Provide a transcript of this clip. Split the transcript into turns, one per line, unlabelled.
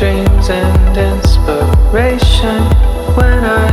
dreams and inspiration. When I